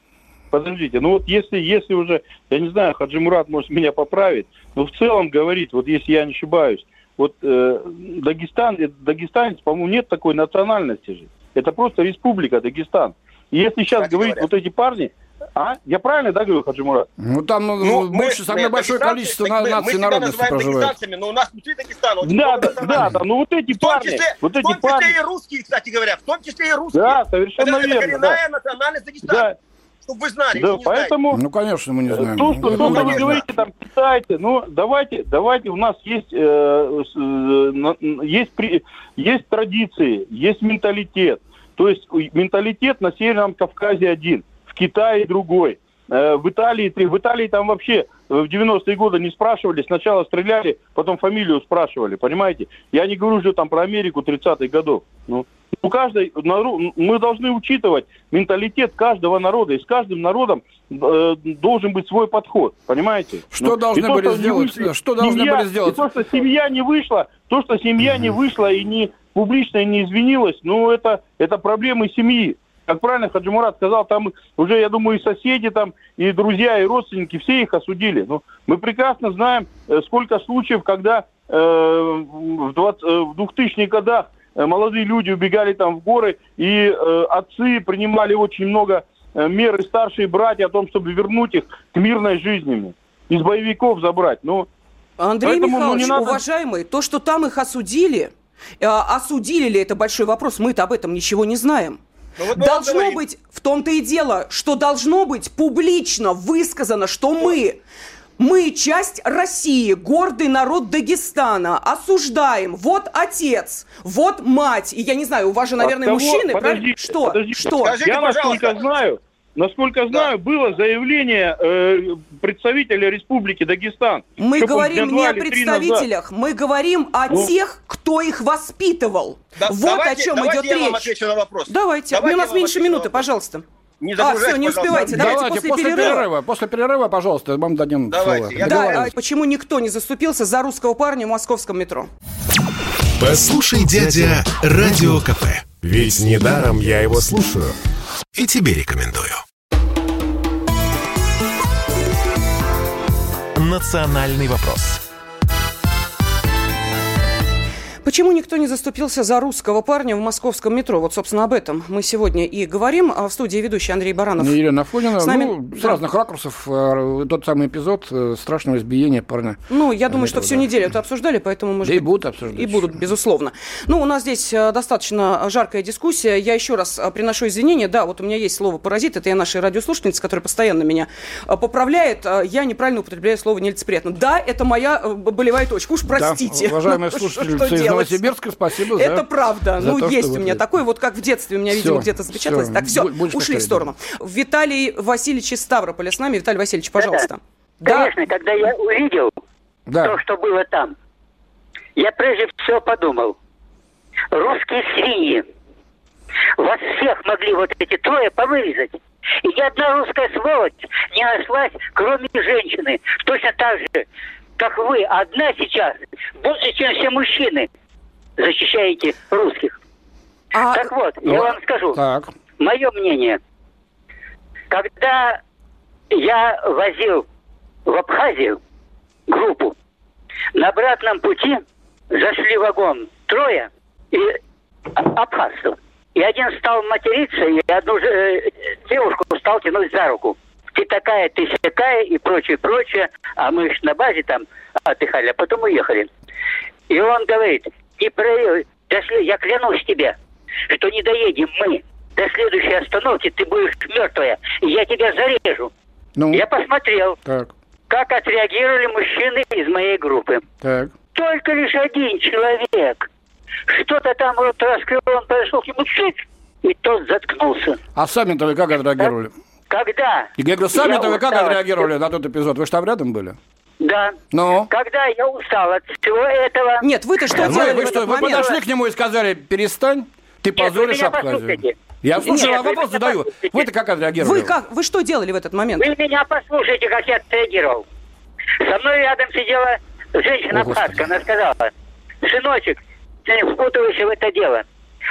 подождите, ну вот если, если уже, я не знаю, Хаджи Мурат может меня поправить, но в целом говорить, вот если я не ошибаюсь, вот э, Дагестан, дагестанец, по-моему, нет такой национальности же. Это просто республика Дагестан. И если сейчас Кстати говорить, говоря. вот эти парни, а? Я правильно, да, говорю, Хаджимурат? Ну, там ну, ну больше, мы, самое мы, большое количество мы, наций народности проживает. но у нас внутри Дагестана да, да, да, да, ну вот эти парни, числе, вот эти в том числе парни. и русские, кстати говоря, в том числе и русские. Да, совершенно это, верно. Это коренная да. национальность Дагестана. Да чтобы вы знали. Да, поэтому... Знаете. Ну, конечно, мы не знаем. То, что, то, что вы говорите, там, китайцы, ну, давайте, давайте, у нас есть, э, э, есть, при, есть традиции, есть менталитет. То есть менталитет на Северном Кавказе один, в Китае другой. Э, в Италии три. В Италии там вообще в 90-е годы не спрашивали, сначала стреляли, потом фамилию спрашивали, понимаете? Я не говорю уже там про Америку 30-х годов. Ну, у каждой, мы должны учитывать менталитет каждого народа, и с каждым народом э, должен быть свой подход, понимаете? Что ну, должны то, были что сделать? Вышли, что должны семья, были сделать? И то, что семья не вышла, то, что семья угу. не вышла и не публично не извинилась, ну это, это проблемы семьи. Как правильно Хаджимурат сказал, там уже, я думаю, и соседи там, и друзья, и родственники, все их осудили. Но ну, мы прекрасно знаем, э, сколько случаев, когда э, в, 20, э, в 2000-х годах Э, молодые люди убегали там в горы, и э, отцы принимали очень много мер, и старшие братья о том, чтобы вернуть их к мирной жизни, из боевиков забрать. Ну, Андрей поэтому, Михайлович, ну, надо... уважаемый, то, что там их осудили, э, осудили ли это большой вопрос, мы-то об этом ничего не знаем. Ну, вот должно быть, в том-то и дело, что должно быть публично высказано, что мы мы часть России, гордый народ Дагестана, осуждаем. Вот отец, вот мать. И я не знаю, у вас же, наверное, От мужчины, правильно? Что? Подождите. Что? Скажите, я насколько знаю, Насколько знаю, да. было заявление э, представителя Республики Дагестан. Мы говорим не о представителях, мы говорим о ну. тех, кто их воспитывал. Да, вот давайте, о чем идет я речь. Вам отвечу на вопрос. Давайте. давайте у нас меньше минуты, пожалуйста. Не а, все, не успевайте. Давайте, Давайте после, после перерыва. перерыва. После перерыва, пожалуйста, вам дадим Давайте. слово. Да, а почему никто не заступился за русского парня в московском метро? Послушай, дядя, Радио КП. Ведь недаром я его слушаю. И тебе рекомендую. «Национальный вопрос». Почему никто не заступился за русского парня в московском метро? Вот, собственно, об этом мы сегодня и говорим. А в студии ведущий Андрей Баранов. Елена Афонина. С нами... Ну, с разных ракурсов. Э, тот самый эпизод э, страшного избиения парня. Ну, я думаю, что всю да. неделю это обсуждали, поэтому, может да и будут обсуждать. И будут, безусловно. Ну, у нас здесь э, достаточно жаркая дискуссия. Я еще раз приношу извинения. Да, вот у меня есть слово «паразит». Это я нашей радиослушательница, которая постоянно меня поправляет. Я неправильно употребляю слово «нелицеприятно». Да, это моя болевая точка. Уж простите. Да, уважаемые [LAUGHS] слушатели, Новосибирска, спасибо за Это правда. За ну, то, есть у меня такой, вот как в детстве у меня, видимо, где-то запечаталось. Все. Так, все, Больше ушли в сторону. Виталий Васильевич из Ставрополя с нами. Виталий Васильевич, пожалуйста. Да, Конечно, когда я увидел да. то, что было там, я прежде всего подумал, русские свиньи, вас всех могли вот эти трое повырезать. И ни одна русская сволочь не нашлась, кроме женщины. Точно так же, как вы одна сейчас, больше, чем все мужчины защищаете русских. А... Так вот, я вам скажу. Так. Мое мнение. Когда я возил в Абхазию группу, на обратном пути зашли в вагон трое и абхазцев. И один стал материться, и одну же, э, девушку стал тянуть за руку. Ты такая, ты такая и прочее, прочее. А мы на базе там отдыхали, а потом уехали. И он говорит, не проявил. Дошли, я клянусь тебе, что не доедем мы до следующей остановки, ты будешь мертвая, и я тебя зарежу. Ну? Я посмотрел, так. как отреагировали мужчины из моей группы. Так. Только лишь один человек. Что-то там вот раскрыл, он подошел к нему, чуть, и тот заткнулся. А сами-то вы как отреагировали? Когда? И я говорю, сами-то вы как отреагировали на тот эпизод? Вы же там рядом были? Да. Ну? Когда я устал от всего этого... Нет, вы-то что вы, делали вы, что, вы подошли к нему и сказали, перестань, ты Нет, позоришь Абхазию. Я слушаю, Нет, а вопрос задаю. Вы-то как отреагировали? Вы как? Вы что делали в этот момент? Вы меня послушайте, как я отреагировал. Со мной рядом сидела женщина Абхазка. Она сказала, сыночек, ты не впутывайся в это дело.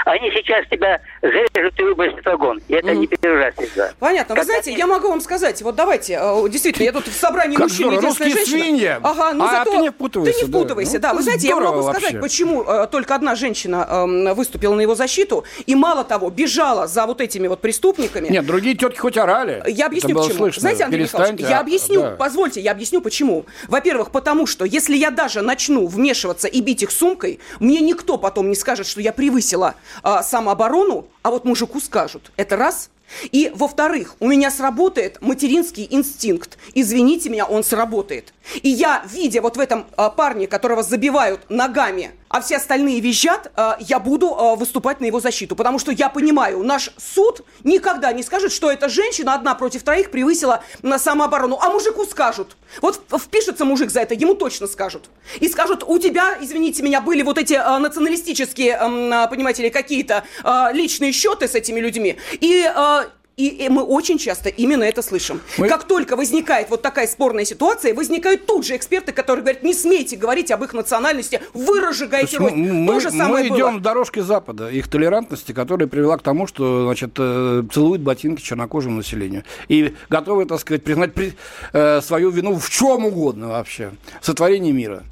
Они сейчас тебя зарежут и выбросят в вагон. И это mm. не первый раз всегда. Понятно. Вы знаете, я могу вам сказать, вот давайте, э, действительно, я тут в собрании как мужчин единственная женщина. свинья. Ага, ну а зато ты не впутывайся. Ты не впутывайся, да. да. Ну, Вы знаете, я могу вообще. сказать, почему э, только одна женщина э, выступила на его защиту, и мало того, бежала за вот этими вот преступниками. Нет, другие тетки хоть орали. Я объясню, почему. Слышно. Знаете, Андрей Михайлович, я объясню, да. позвольте, я объясню, почему. Во-первых, потому что если я даже начну вмешиваться и бить их сумкой, мне никто потом не скажет, что я превысила э, самооборону оборону, а вот мужику скажут. Это раз. И, во-вторых, у меня сработает материнский инстинкт. Извините меня, он сработает. И я, видя вот в этом а, парне, которого забивают ногами, а все остальные визжат, а, я буду а, выступать на его защиту. Потому что я понимаю, наш суд никогда не скажет, что эта женщина одна против троих превысила на самооборону. А мужику скажут. Вот впишется мужик за это, ему точно скажут. И скажут, у тебя, извините меня, были вот эти а, националистические, а, понимаете ли, какие-то а, личные счеты с этими людьми. И а, и, мы очень часто именно это слышим. Мы... Как только возникает вот такая спорная ситуация, возникают тут же эксперты, которые говорят, не смейте говорить об их национальности, вы разжигаете рост. Мы, То же самое мы идем было. дорожкой Запада, их толерантности, которая привела к тому, что значит, э, целуют ботинки чернокожему населению. И готовы, так сказать, признать при, э, свою вину в чем угодно вообще. В сотворении мира.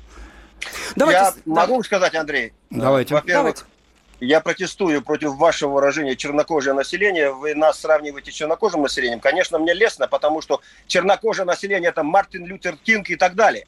Давайте, Я да. могу сказать, Андрей? Давайте. Во-первых, Давайте я протестую против вашего выражения чернокожее население. Вы нас сравниваете с чернокожим населением. Конечно, мне лестно, потому что чернокожее население это Мартин Лютер Кинг и так далее.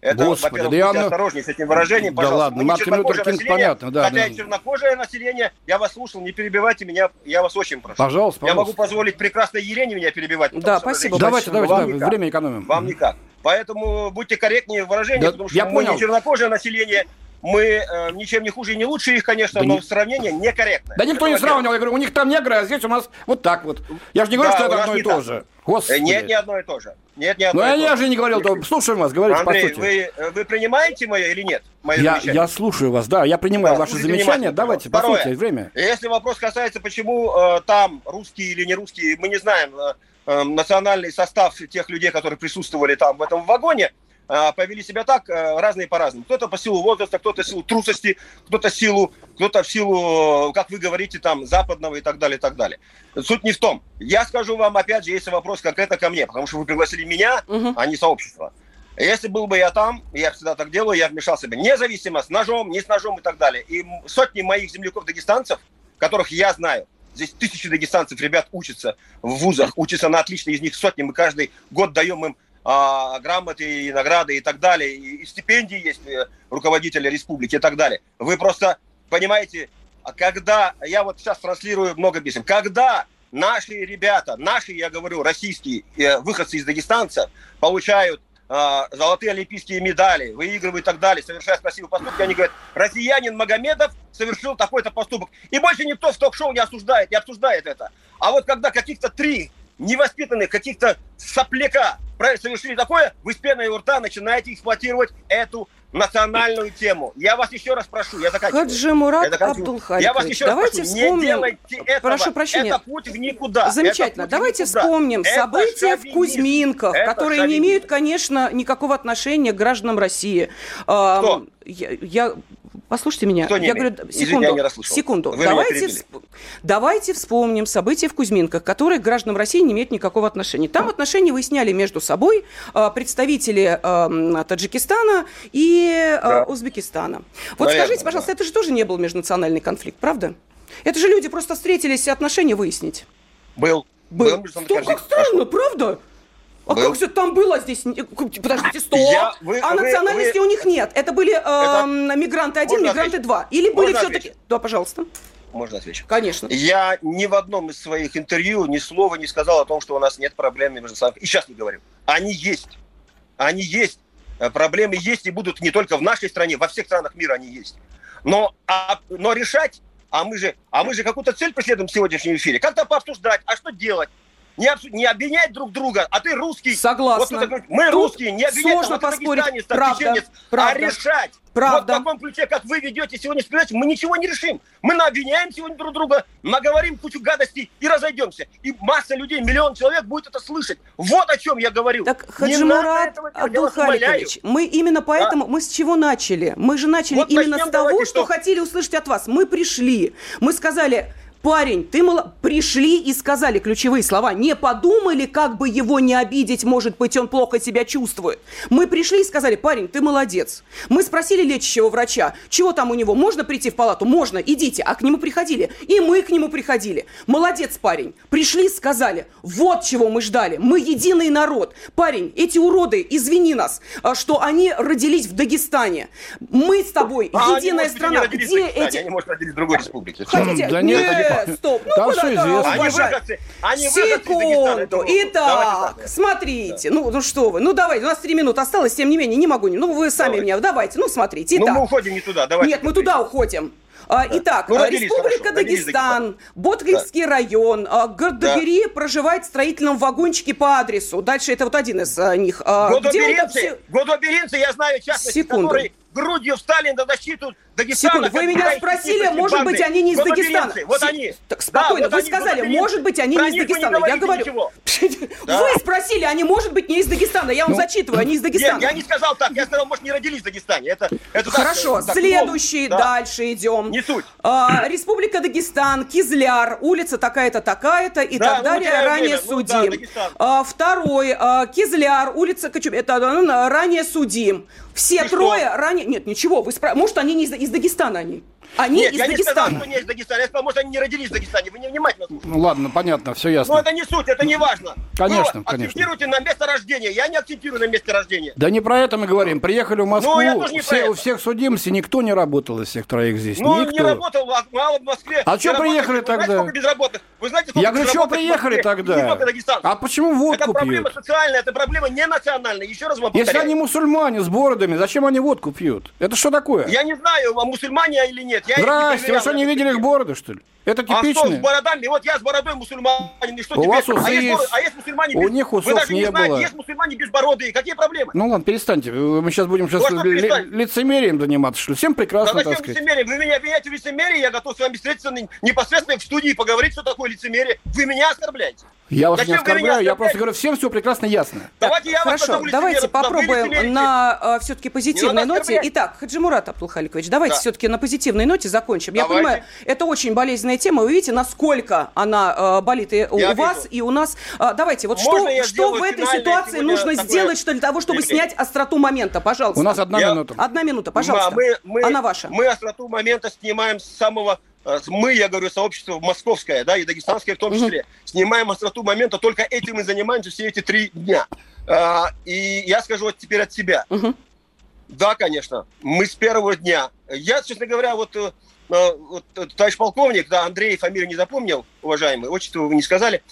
Это, Господи, во-первых, да будьте осторожнее с этим выражением, да пожалуйста. ладно, Мартин Лютер Кинг, понятно, да. Хотя да. чернокожее население, я вас слушал, не перебивайте меня, я вас очень прошу. Пожалуйста, пожалуйста. Я могу позволить прекрасной Елене меня перебивать. Да, спасибо. Давайте, давайте, давайте, время экономим. Вам никак. Поэтому будьте корректнее в выражении, да, потому что я мы понял. не чернокожее население, мы э, ничем не хуже и не лучше их, конечно, да но не... сравнение некорректно. Да никто не сравнивал. Я говорю, у них там негры, а здесь у нас вот так вот. Я же не говорю, да, что это одно и то же. Господи. Нет, не одно и то же. Нет, не одно Ну, я же не говорил, то слушаем вас, говорите Андрей, по сути. Вы, э, вы принимаете мое или нет? Мое я, я слушаю вас, да, я принимаю да, ваши замечания. Давайте, Второе. по сути, время. Если вопрос касается, почему э, там русские или не русские, мы не знаем э, э, национальный состав тех людей, которые присутствовали там в этом вагоне, э, повели себя так, э, разные по-разному. Кто-то по силу возраста, кто-то силу трусости, кто-то силу, кто-то в силу, как вы говорите, там, западного и так далее, и так далее. Суть не в том. Я скажу вам, опять же, если вопрос конкретно ко мне, потому что вы пригласили меня, угу. а не сообщество. Если был бы я там, я всегда так делаю, я вмешался бы независимо, с ножом, не с ножом и так далее. И сотни моих земляков-дагестанцев, которых я знаю, здесь тысячи дагестанцев, ребят, учатся в вузах, учатся на отлично, из них сотни, мы каждый год даем им а, грамоты и награды и так далее, и, и стипендии есть э, руководителя республики и так далее. Вы просто понимаете, а когда, я вот сейчас транслирую много писем, когда наши ребята, наши, я говорю, российские э, выходцы из Дагестанца получают а, золотые олимпийские медали, выигрывают и так далее, совершая красивые поступки, они говорят, россиянин Магомедов совершил такой-то поступок. И больше никто в ток-шоу не осуждает, не обсуждает это. А вот когда каких-то три невоспитанных, каких-то сопляка совершили такое, вы с пеной у рта начинаете эксплуатировать эту национальную тему. Я вас еще раз прошу, я заканчиваю. Хаджи Мурат Абдулхаликович, я вас еще давайте раз прошу, вспомним... не делайте этого. Прошу прощения. Это путь в никуда. Замечательно. Давайте никуда. вспомним это события в Кузьминках, это которые шовинизм. не имеют, конечно, никакого отношения к гражданам России. Кто? Я, я Послушайте меня. Кто я говорю, секунду, Извини, я секунду. Вы давайте, всп... давайте вспомним события в Кузьминках, которые к гражданам России не имеют никакого отношения. Там отношения выясняли между собой а, представители э, Таджикистана и э, да. Узбекистана. Вот Наверное, скажите, пожалуйста, да. это же тоже не был межнациональный конфликт, правда? Это же люди просто встретились и отношения выяснить. Был. Был. был Что, как странно, правда? А был? как же там было здесь? Подождите, стоп. Я, вы, а вы, национальности вы... у них нет. Это были э, Это... мигранты один, мигранты два. Или были все-таки... Да, пожалуйста. Можно отвечать? Конечно. Я ни в одном из своих интервью ни слова не сказал о том, что у нас нет проблем между странами. И сейчас не говорю. Они есть. Они есть. Э, проблемы есть и будут не только в нашей стране, во всех странах мира они есть. Но, а, но решать, а мы же, а мы же какую-то цель преследуем в сегодняшнем эфире. Как-то пообсуждать, а что делать? Не, обс... не обвинять друг друга, а ты русский. Согласна. Вот, мы Тут русские, не обвинять сложно там, поспорить. Правда, а правда. а решать. Правда. Вот в таком ключе, как вы ведете сегодня передачу, мы ничего не решим. Мы обвиняем сегодня друг друга, наговорим кучу гадостей и разойдемся. И масса людей, миллион человек будет это слышать. Вот о чем я говорю. Так, Хаджимурат Абдулхаликович, мы именно поэтому, а? мы с чего начали? Мы же начали вот именно с того, что, что хотели услышать от вас. Мы пришли, мы сказали, Парень, ты мало... Пришли и сказали ключевые слова. Не подумали, как бы его не обидеть, может быть, он плохо себя чувствует. Мы пришли и сказали, парень, ты молодец. Мы спросили лечащего врача, чего там у него, можно прийти в палату? Можно, идите. А к нему приходили. И мы к нему приходили. Молодец, парень. Пришли и сказали, вот чего мы ждали. Мы единый народ. Парень, эти уроды, извини нас, а, что они родились в Дагестане. Мы с тобой а единая страна. Где эти... Они, может, родились в другой республике. Хотите? Да нет, стоп. Ну, Там все известно. Они выходцы, они Секунду. Итак, смотрите. Ну, ну что вы. Ну, давайте. У нас три минуты осталось, тем не менее, не могу. Ну, вы сами давайте. меня. Давайте. Ну, смотрите. Итак. Ну, мы уходим не туда. Давайте. Нет, мы туда уходим. А, да. Итак, ну, Республика хорошо, Дагестан, Боткинский да. район, а, Гордогири да. проживает в строительном вагончике по адресу. Дальше это вот один из а, них. Годоберинцы, все... Годоберинцы, я знаю, частности, Секунду. который грудью встали на защиту Дагестана. Секунду, вы меня спросили, может быть, они не из Дагестана. Вот они. Так, спокойно, да, вот вы они, сказали, вот может быть, они не из Дагестана. Я говорю, [LAUGHS] вы спросили, они, может быть, не из Дагестана. Я вам ну, зачитываю, они из Дагестана. Нет, я не сказал так, я сказал, может, не родились в Дагестане. Это, это Хорошо, так, следующий, так, дальше идем. Не суть. А, Республика Дагестан, Кизляр, улица такая-то, такая-то и да, так ну, далее, ранее время. судим. Ну, да, а, второй, а, Кизляр, улица Кочуб, это ранее судим. Все и трое ранее... Нет, ничего, вы спра... может, они не из, из Дагестана они? Они Нет, из я Дагестана. не сказал, что не из Дагестана. Я сказал, может, они не родились в Дагестане. Вы не внимательно слушаете. Ну ладно, понятно, все ясно. Ну это не суть, это не важно. Конечно, Вы конечно. акцентируйте на место рождения. Я не акцентирую на месте рождения. Да не про это мы говорим. Приехали в Москву, ну, я тоже не все, у всех судимся, никто не работал из всех троих здесь. Ну, никто. не работал, а мало в Москве. А что приехали тогда? Вы знаете, сколько безработных? Вы знаете, сколько Я говорю, что приехали тогда? А почему водку Это проблема пьют? социальная, это проблема не национальная. Еще раз вам повторяю. Если они мусульмане с бородами, зачем они водку пьют? Это что такое? Я не знаю, а мусульмане или нет. Я Здрасте, вы что, не видели их бороды, что ли? Это типично. А что с бородами? Вот я с бородой мусульманин. И что у тебе? Вас усы а, есть... есть... а есть мусульмане без... У них усов Вы даже не, не знаете, было. есть мусульмане без бороды. Какие проблемы? Ну ладно, перестаньте. Мы сейчас будем сейчас ли... лицемерием заниматься, что ли? Всем прекрасно, да, так сказать. лицемерием? Вы меня обвиняете в лицемерии, я готов с вами встретиться непосредственно в студии и поговорить, что такое лицемерие. Вы меня оскорбляете. Я вас Зачем не оскорбляю, я просто говорю, всем все прекрасно ясно. Давайте я Хорошо, давайте попробуем на э, все-таки позитивной ноте. Итак, Хаджимурат Абдулхаликович, давайте да. все-таки на позитивной ноте закончим. Давайте. Я понимаю, это очень болезненная тема. Вы видите, насколько она э, болит и у, у вас, и у нас. Э, давайте, вот Можно что, что в этой ситуации нужно сделать что для того, чтобы снять остроту момента? Пожалуйста. У нас одна я... минута. Одна минута, пожалуйста. Мы, мы, она ваша. Мы остроту момента снимаем с самого Э, мы, я говорю, сообщество московское, да, и дагестанское в том числе, снимаем остроту момента, только этим мы занимаемся все эти три дня. А, и я скажу вот теперь от себя. Да, конечно, мы с первого дня. Я, честно говоря, вот, э, э, вот товарищ полковник, да, Андрей фамилию не запомнил, уважаемый, отчество вы не сказали.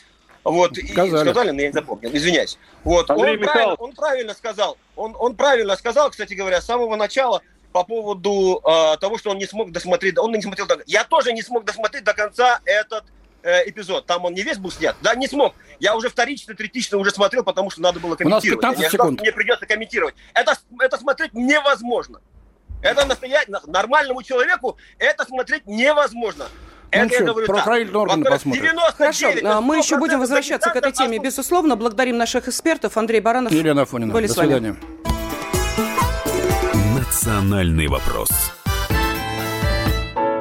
Вот, сказали. И сказали, но я не запомнил, извиняюсь. Вот, он, правильно, он правильно сказал, он, он правильно сказал, кстати говоря, с самого начала, по поводу э, того, что он не смог досмотреть, он не смотрел, до... я тоже не смог досмотреть до конца этот э, эпизод. Там он не весь был снят, да, не смог. Я уже вторично, третично уже смотрел, потому что надо было комментировать. У нас 15 я секунд. Мне придется комментировать. Это, это смотреть невозможно. Это настоять нормальному человеку это смотреть невозможно. Ну, это что, говорю, правоохранительные органы посмотрим. Хорошо, а мы еще будем возвращаться к этой теме, безусловно. Благодарим наших экспертов. Андрей Баранов. Елена Афонина. Были До свидания. «Национальный вопрос».